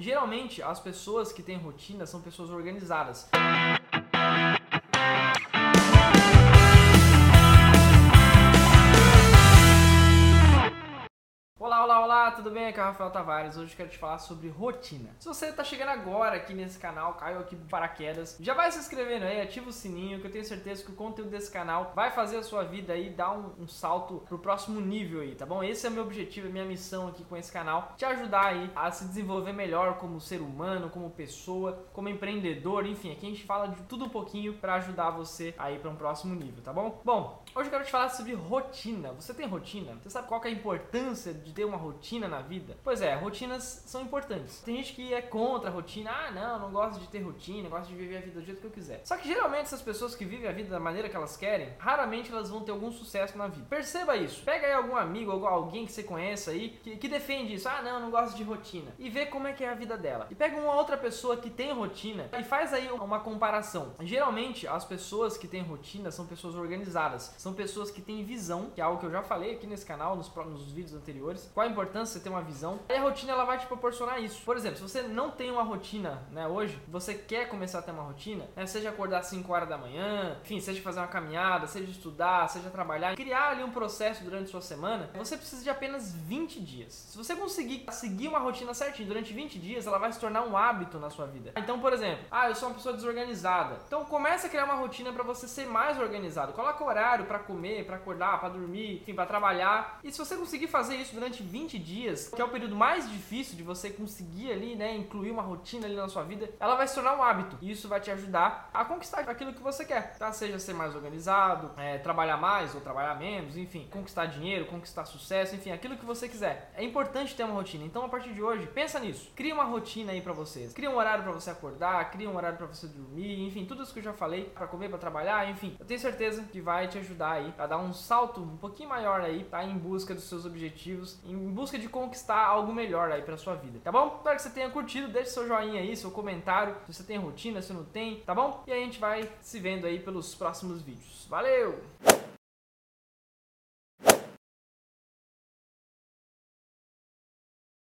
Geralmente, as pessoas que têm rotina são pessoas organizadas. Olá, tudo bem? Aqui é o Rafael Tavares. Hoje eu quero te falar sobre rotina. Se você está chegando agora aqui nesse canal, caiu aqui de paraquedas, já vai se inscrevendo aí, ativa o sininho, que eu tenho certeza que o conteúdo desse canal vai fazer a sua vida aí dar um, um salto pro próximo nível aí, tá bom? Esse é o meu objetivo, a minha missão aqui com esse canal, te ajudar aí a se desenvolver melhor como ser humano, como pessoa, como empreendedor, enfim, aqui a gente fala de tudo um pouquinho para ajudar você aí para um próximo nível, tá bom? Bom, hoje eu quero te falar sobre rotina. Você tem rotina? Você sabe qual é a importância de ter uma rotina na vida? Pois é, rotinas são importantes. Tem gente que é contra a rotina. Ah, não, não gosto de ter rotina, gosto de viver a vida do jeito que eu quiser. Só que geralmente essas pessoas que vivem a vida da maneira que elas querem, raramente elas vão ter algum sucesso na vida. Perceba isso. Pega aí algum amigo, alguém que você conheça aí, que, que defende isso. Ah, não, não gosto de rotina. E vê como é que é a vida dela. E pega uma outra pessoa que tem rotina e faz aí uma comparação. Geralmente, as pessoas que têm rotina são pessoas organizadas. São pessoas que têm visão, que é algo que eu já falei aqui nesse canal, nos, nos vídeos anteriores qual a importância de você ter uma visão. E a rotina ela vai te proporcionar isso. Por exemplo, se você não tem uma rotina, né, hoje, você quer começar a ter uma rotina, né, seja acordar 5 horas da manhã, enfim, seja fazer uma caminhada, seja estudar, seja trabalhar, criar ali um processo durante sua semana, você precisa de apenas 20 dias. Se você conseguir seguir uma rotina certinha durante 20 dias, ela vai se tornar um hábito na sua vida. Então, por exemplo, ah, eu sou uma pessoa desorganizada. Então, comece a criar uma rotina para você ser mais organizado. Coloca horário para comer, para acordar, para dormir, enfim, para trabalhar. E se você conseguir fazer isso durante 20 dias, que é o período mais difícil de você conseguir ali, né, incluir uma rotina ali na sua vida, ela vai se tornar um hábito. E isso vai te ajudar a conquistar aquilo que você quer, tá? Seja ser mais organizado, é, trabalhar mais ou trabalhar menos, enfim, conquistar dinheiro, conquistar sucesso, enfim, aquilo que você quiser. É importante ter uma rotina. Então, a partir de hoje, pensa nisso. Cria uma rotina aí para vocês. Cria um horário para você acordar, cria um horário para você dormir, enfim, tudo isso que eu já falei, para comer, para trabalhar, enfim. Eu tenho certeza que vai te ajudar aí a dar um salto um pouquinho maior aí, tá? Em busca dos seus objetivos em busca de conquistar algo melhor aí pra sua vida, tá bom? Espero que você tenha curtido, deixe seu joinha aí, seu comentário, se você tem rotina, se não tem, tá bom? E a gente vai se vendo aí pelos próximos vídeos. Valeu!